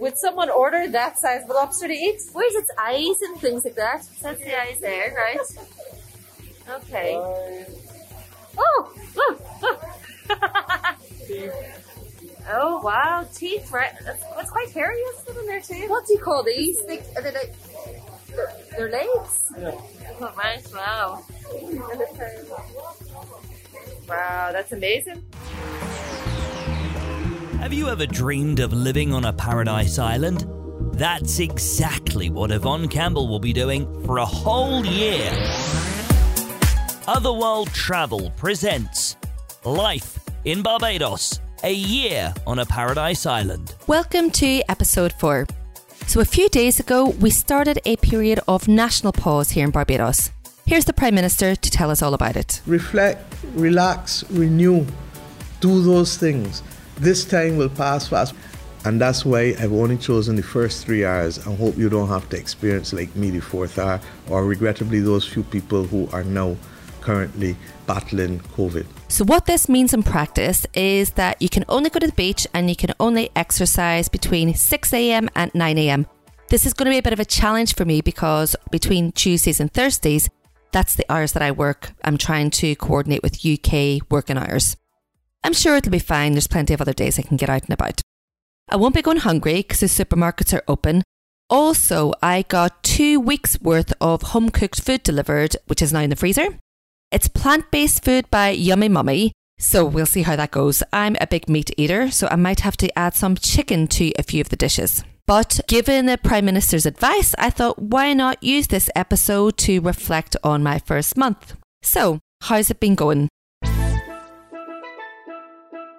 Would someone order that size of lobster to eat? Where's its eyes and things like that? That's the eyes there, right? Okay. Oh, look, look. oh, wow, teeth, right? That's, that's quite hairy, isn't in there too? What do you call these? They, are they like, their, their legs? Yeah. Oh, right, wow. Wow, that's amazing. Have you ever dreamed of living on a paradise island? That's exactly what Yvonne Campbell will be doing for a whole year. Otherworld Travel presents Life in Barbados, a year on a paradise island. Welcome to episode four. So, a few days ago, we started a period of national pause here in Barbados. Here's the Prime Minister to tell us all about it. Reflect, relax, renew, do those things. This time will pass fast. And that's why I've only chosen the first three hours and hope you don't have to experience like me the fourth hour or regrettably those few people who are now currently battling COVID. So, what this means in practice is that you can only go to the beach and you can only exercise between 6am and 9am. This is going to be a bit of a challenge for me because between Tuesdays and Thursdays, that's the hours that I work. I'm trying to coordinate with UK working hours. I'm sure it'll be fine. There's plenty of other days I can get out and about. I won't be going hungry because the supermarkets are open. Also, I got two weeks worth of home cooked food delivered, which is now in the freezer. It's plant based food by Yummy Mummy, so we'll see how that goes. I'm a big meat eater, so I might have to add some chicken to a few of the dishes. But given the Prime Minister's advice, I thought why not use this episode to reflect on my first month? So, how's it been going?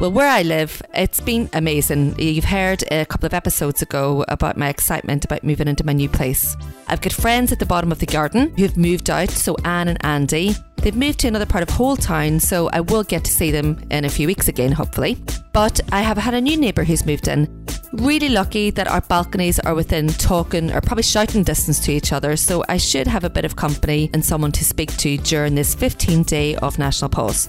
Well, where I live, it's been amazing. You've heard a couple of episodes ago about my excitement about moving into my new place. I've got friends at the bottom of the garden who've moved out, so Anne and Andy. They've moved to another part of Holetown, so I will get to see them in a few weeks again, hopefully. But I have had a new neighbour who's moved in. Really lucky that our balconies are within talking or probably shouting distance to each other, so I should have a bit of company and someone to speak to during this 15 day of national pause.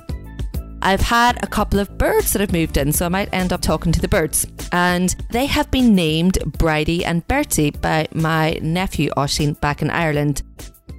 I've had a couple of birds that have moved in, so I might end up talking to the birds. And they have been named Bridie and Bertie by my nephew Oshin back in Ireland.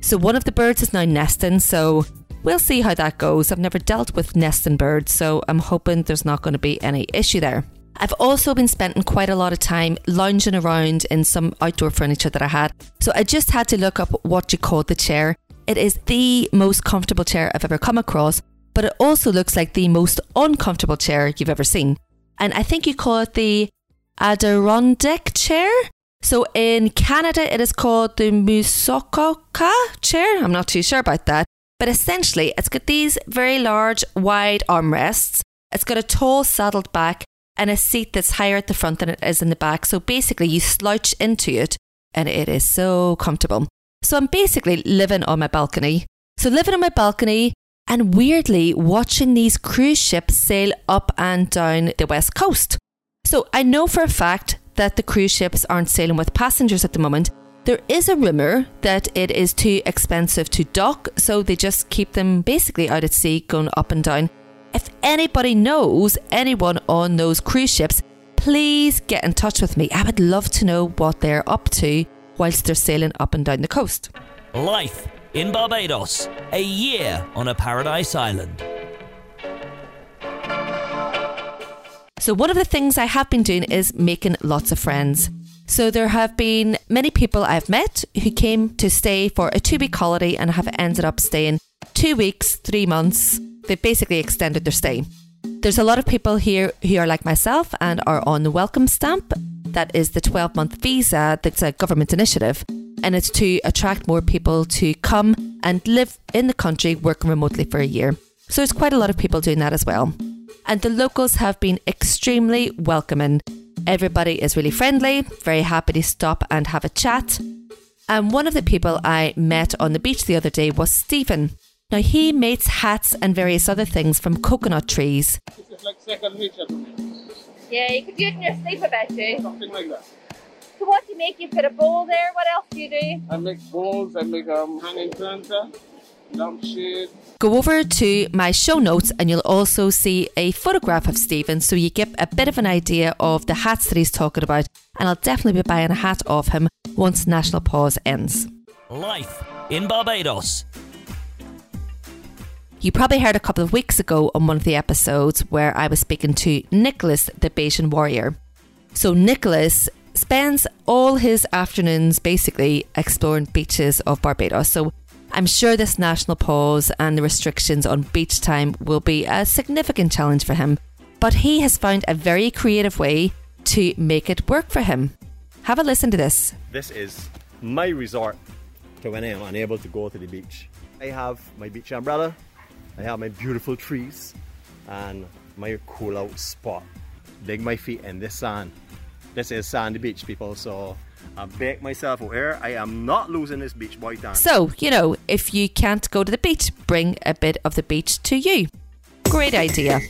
So one of the birds is now nesting, so we'll see how that goes. I've never dealt with nesting birds, so I'm hoping there's not going to be any issue there. I've also been spending quite a lot of time lounging around in some outdoor furniture that I had. So I just had to look up what you call the chair. It is the most comfortable chair I've ever come across but it also looks like the most uncomfortable chair you've ever seen. And I think you call it the Adirondack chair. So in Canada, it is called the Muskoka chair. I'm not too sure about that. But essentially, it's got these very large, wide armrests. It's got a tall saddled back and a seat that's higher at the front than it is in the back. So basically, you slouch into it and it is so comfortable. So I'm basically living on my balcony. So living on my balcony, and weirdly watching these cruise ships sail up and down the west coast. So I know for a fact that the cruise ships aren't sailing with passengers at the moment. There is a rumour that it is too expensive to dock, so they just keep them basically out at sea going up and down. If anybody knows anyone on those cruise ships, please get in touch with me. I would love to know what they're up to whilst they're sailing up and down the coast. Life in Barbados, a year on a paradise island. So, one of the things I have been doing is making lots of friends. So, there have been many people I've met who came to stay for a two week holiday and have ended up staying two weeks, three months. They've basically extended their stay. There's a lot of people here who are like myself and are on the welcome stamp. That is the 12 month visa that's a government initiative and it's to attract more people to come and live in the country working remotely for a year. So there's quite a lot of people doing that as well. And the locals have been extremely welcoming. Everybody is really friendly, very happy to stop and have a chat. And one of the people I met on the beach the other day was Stephen. Now he makes hats and various other things from coconut trees. It's like second nature. Yeah, you could do it in your sleep, I bet you. Something like that. So what do you make? You've got a bowl there. What else do you do? I make bowls, I make um, hanging planter, lampshade. Go over to my show notes and you'll also see a photograph of Stephen so you get a bit of an idea of the hats that he's talking about. And I'll definitely be buying a hat off him once National Pause ends. Life in Barbados. You probably heard a couple of weeks ago on one of the episodes where I was speaking to Nicholas, the Bajan warrior. So, Nicholas spends all his afternoons basically exploring beaches of Barbados. So, I'm sure this national pause and the restrictions on beach time will be a significant challenge for him, but he has found a very creative way to make it work for him. Have a listen to this. This is my resort to when I am unable to go to the beach. I have my beach umbrella, I have my beautiful trees, and my cool out spot. Dig my feet in this sand. This is sandy beach, people. So I beg myself out here. I am not losing this beach boy time. So, you know, if you can't go to the beach, bring a bit of the beach to you. Great idea.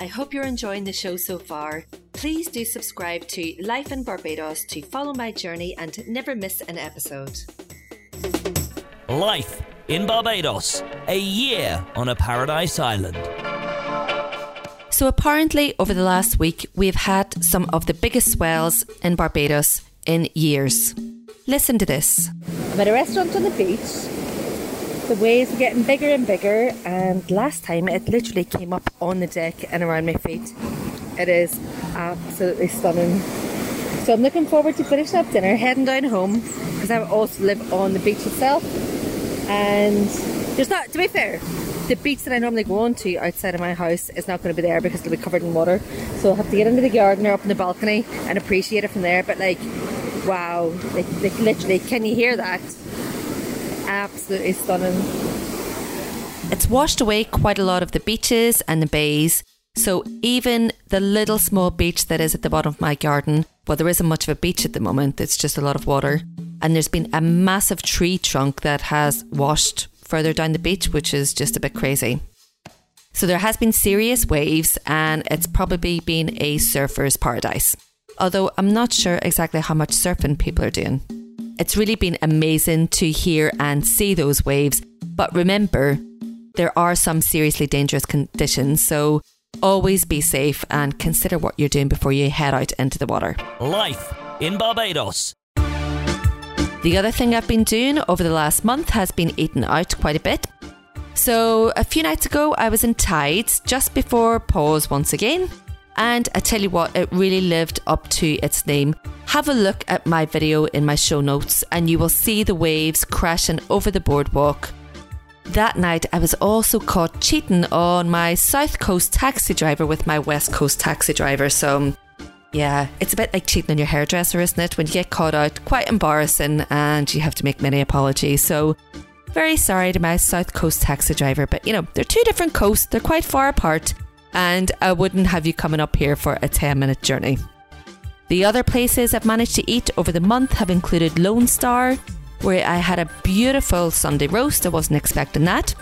I hope you're enjoying the show so far. Please do subscribe to Life in Barbados to follow my journey and never miss an episode. Life in Barbados. A year on a paradise island. So, apparently, over the last week, we've had some of the biggest swells in Barbados in years. Listen to this. I'm at a restaurant on the beach. The waves are getting bigger and bigger, and last time it literally came up on the deck and around my feet. It is absolutely stunning. So I'm looking forward to finishing up dinner, heading down home, because I also live on the beach itself. And there's not, to be fair, the beach that I normally go on to outside of my house is not going to be there because it'll be covered in water. So I'll have to get into the garden or up in the balcony and appreciate it from there. But like, wow, like, like literally, can you hear that? Absolutely stunning. It's washed away quite a lot of the beaches and the bays. So even the little small beach that is at the bottom of my garden, well, there isn't much of a beach at the moment. It's just a lot of water. And there's been a massive tree trunk that has washed further down the beach, which is just a bit crazy. So there has been serious waves and it's probably been a surfer's paradise. Although I'm not sure exactly how much surfing people are doing. It's really been amazing to hear and see those waves. But remember, there are some seriously dangerous conditions, so always be safe and consider what you're doing before you head out into the water. Life in Barbados. The other thing I've been doing over the last month has been eating out quite a bit. So, a few nights ago, I was in Tides just before pause once again. And I tell you what, it really lived up to its name. Have a look at my video in my show notes, and you will see the waves crashing over the boardwalk. That night, I was also caught cheating on my South Coast taxi driver with my West Coast taxi driver. So, yeah, it's a bit like cheating on your hairdresser, isn't it? When you get caught out, quite embarrassing, and you have to make many apologies. So, very sorry to my South Coast taxi driver, but you know, they're two different coasts, they're quite far apart, and I wouldn't have you coming up here for a 10 minute journey. The other places I've managed to eat over the month have included Lone Star, where I had a beautiful Sunday roast, I wasn't expecting that.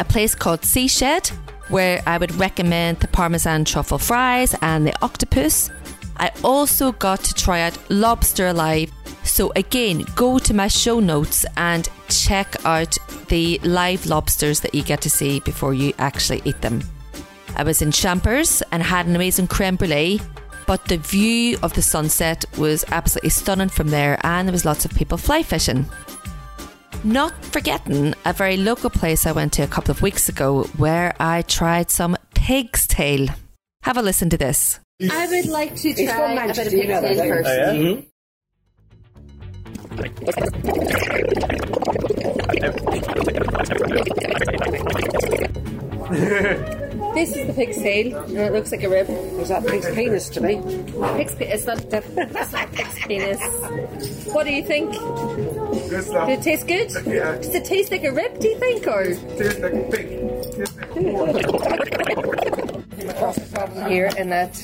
A place called Sea Shed, where I would recommend the Parmesan truffle fries and the octopus. I also got to try out Lobster Alive. So, again, go to my show notes and check out the live lobsters that you get to see before you actually eat them. I was in Champers and had an amazing creme brulee, but the view of the sunset was absolutely stunning from there, and there was lots of people fly fishing. Not forgetting a very local place I went to a couple of weeks ago where I tried some pig's tail. Have a listen to this. I would like to try a bit of pig's tail first. Oh, yeah? Mm-hmm. This is the pig's tail, and it looks like a rib. Is that pig's penis to me? Pig's pe- it's not, it's not pig's penis. What do you think? Good stuff. Did it taste good? Yeah. Does it taste like a rib, do you think, or? Tastes like a pig. Tastes like a here in that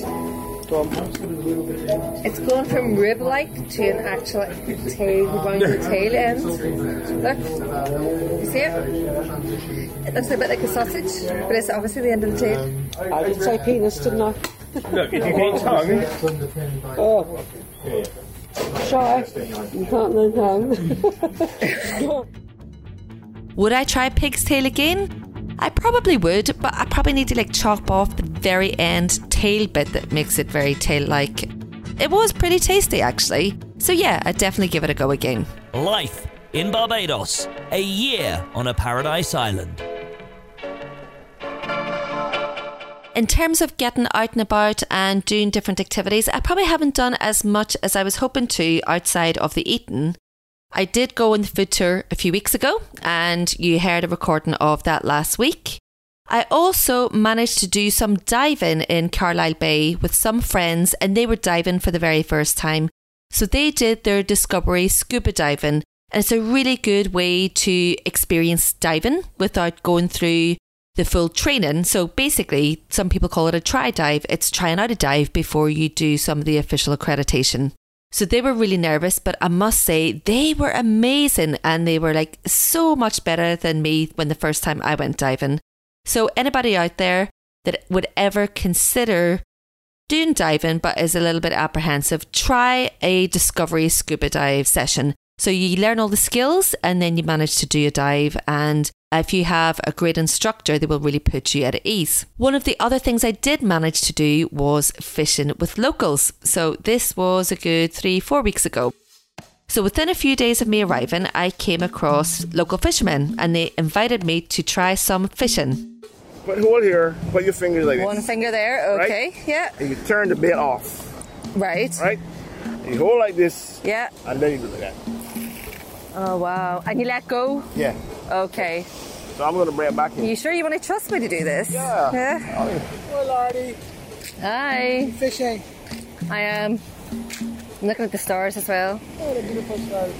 it's going from rib-like to an actual tail, round the tail end. Look, you see it? It looks a bit like a sausage, but it's obviously the end of the tail. I did say penis, didn't I? Look, if you can tongue, Oh. Shy. Can't learn tongue. Would I try pig's tail again? I probably would, but I probably need to like chop off the very end tail bit that makes it very tail like. It was pretty tasty actually. So yeah, I'd definitely give it a go again. Life in Barbados. A year on a paradise island. In terms of getting out and about and doing different activities, I probably haven't done as much as I was hoping to outside of the eating. I did go on the food tour a few weeks ago, and you heard a recording of that last week. I also managed to do some diving in Carlisle Bay with some friends, and they were diving for the very first time. So they did their Discovery scuba diving, and it's a really good way to experience diving without going through the full training. So basically, some people call it a try dive. It's trying out a dive before you do some of the official accreditation. So they were really nervous, but I must say they were amazing and they were like so much better than me when the first time I went diving. So anybody out there that would ever consider doing diving but is a little bit apprehensive, try a discovery scuba dive session. So you learn all the skills and then you manage to do a dive and if you have a great instructor, they will really put you at ease. One of the other things I did manage to do was fishing with locals. So this was a good three, four weeks ago. So within a few days of me arriving, I came across local fishermen and they invited me to try some fishing. Put hold here, put your finger like One this. finger there, Right? okay, yeah, And you turn the bait off, right, right? And you hold like this, yeah. and then you do like that. Oh wow, and you let go. Yeah. Okay, So I'm gonna bring it back in. you sure you want to trust me to do this? Yeah. Yeah. Oh, yeah. Well, Lordy, Hi, fishing. I am. I'm looking at the stars as well. Oh, the beautiful stars.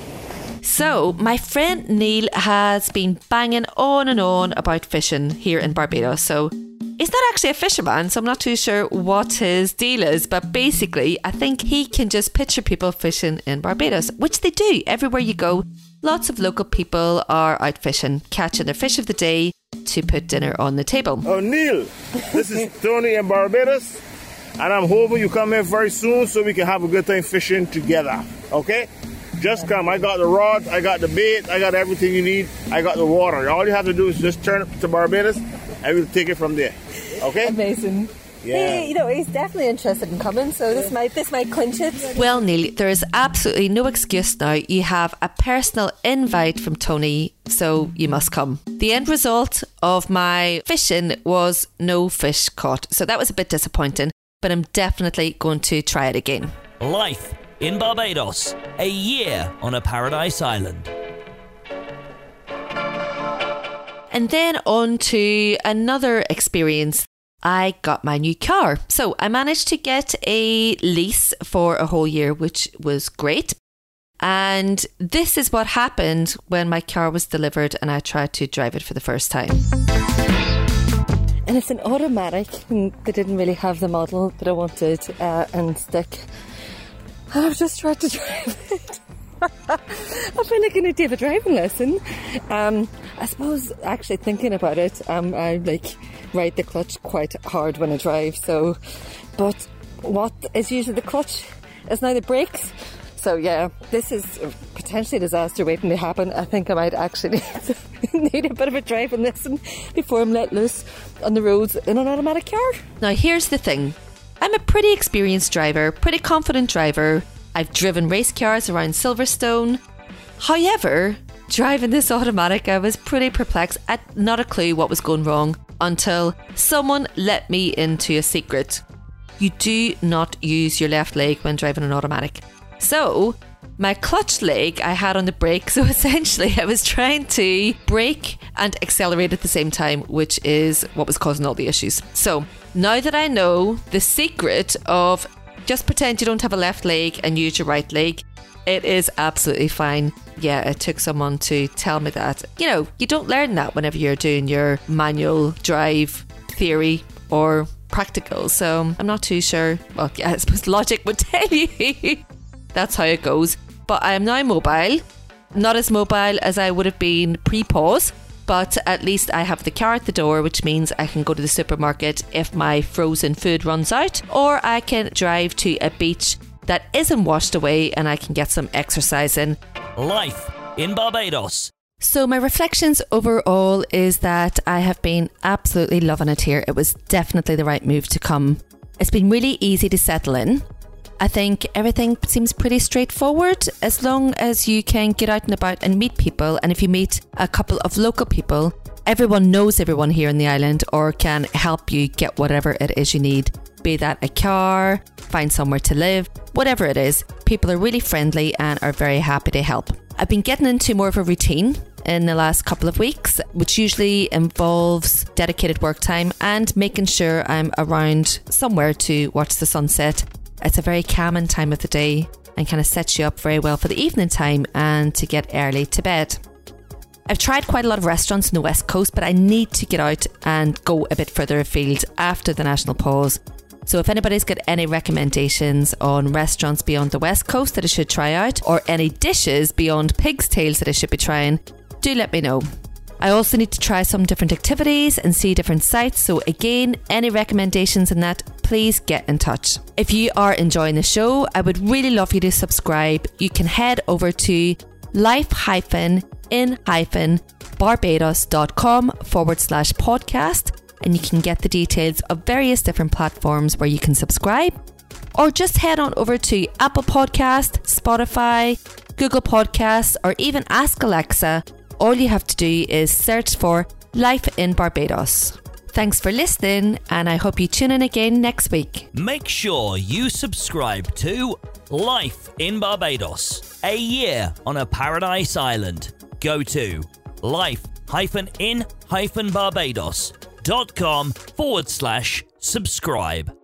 So, my friend Neil has been banging on and on about fishing here in Barbados. So, he's not actually a fisherman, so I'm not too sure what his deal is. But basically, I think he can just picture people fishing in Barbados, which they do everywhere you go. Lots of local people are out fishing, catching their fish of the day to put dinner on the table. Oh, Neil, this is Tony in Barbados, and I'm hoping you come here very soon so we can have a good time fishing together. Okay? Just come. I got the rod, I got the bait, I got everything you need. I got the water. All you have to do is just turn it to Barbados, and we'll take it from there. Okay? Amazing. Yeah. He, you know, he's definitely interested in coming, so this might this might clinch it. Well, Neil, there is absolutely no excuse now. You have a personal invite from Tony, so you must come. The end result of my fishing was no fish caught, so that was a bit disappointing, but I'm definitely going to try it again. Life in Barbados. A year on a paradise island. And then on to another experience. I got my new car. So I managed to get a lease for a whole year, which was great. And this is what happened when my car was delivered and I tried to drive it for the first time. And it's an automatic, they didn't really have the model that I wanted uh, and stick. I've just tried to drive it. I feel like I need to have a driving lesson. Um, I suppose, actually thinking about it, um, I like ride the clutch quite hard when I drive. So, but what is usually the clutch is now the brakes. So yeah, this is potentially a disaster waiting to happen. I think I might actually need a bit of a driving lesson before I'm let loose on the roads in an automatic car. Now, here's the thing I'm a pretty experienced driver, pretty confident driver. I've driven race cars around Silverstone. However, driving this automatic, I was pretty perplexed. at not a clue what was going wrong until someone let me into a secret. You do not use your left leg when driving an automatic. So, my clutch leg I had on the brake, so essentially I was trying to brake and accelerate at the same time, which is what was causing all the issues. So, now that I know the secret of just pretend you don't have a left leg and use your right leg, it is absolutely fine. Yeah, it took someone to tell me that. You know, you don't learn that whenever you're doing your manual drive theory or practical, so I'm not too sure. Well, yeah, I suppose logic would tell you. That's how it goes. But I am now mobile. Not as mobile as I would have been pre pause, but at least I have the car at the door, which means I can go to the supermarket if my frozen food runs out, or I can drive to a beach that isn't washed away and I can get some exercise in. Life in Barbados. So, my reflections overall is that I have been absolutely loving it here. It was definitely the right move to come. It's been really easy to settle in. I think everything seems pretty straightforward as long as you can get out and about and meet people. And if you meet a couple of local people, everyone knows everyone here in the island or can help you get whatever it is you need. Be that a car, find somewhere to live, whatever it is, people are really friendly and are very happy to help. I've been getting into more of a routine in the last couple of weeks, which usually involves dedicated work time and making sure I'm around somewhere to watch the sunset. It's a very calming time of the day and kind of sets you up very well for the evening time and to get early to bed. I've tried quite a lot of restaurants in the West Coast, but I need to get out and go a bit further afield after the national pause. So, if anybody's got any recommendations on restaurants beyond the West Coast that I should try out, or any dishes beyond pig's tails that I should be trying, do let me know. I also need to try some different activities and see different sites. So, again, any recommendations in that, please get in touch. If you are enjoying the show, I would really love you to subscribe. You can head over to life in barbados.com forward slash podcast and you can get the details of various different platforms where you can subscribe. Or just head on over to Apple Podcast, Spotify, Google Podcasts, or even Ask Alexa. All you have to do is search for Life in Barbados. Thanks for listening, and I hope you tune in again next week. Make sure you subscribe to Life in Barbados, a year on a paradise island. Go to life-in-barbados.com forward slash subscribe.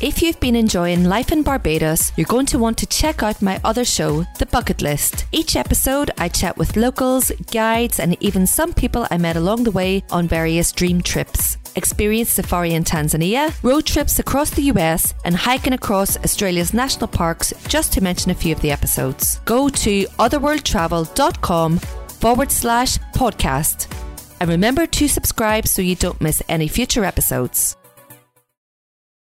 If you've been enjoying life in Barbados, you're going to want to check out my other show, The Bucket List. Each episode, I chat with locals, guides, and even some people I met along the way on various dream trips. Experience safari in Tanzania, road trips across the US, and hiking across Australia's national parks, just to mention a few of the episodes. Go to otherworldtravel.com forward slash podcast. And remember to subscribe so you don't miss any future episodes.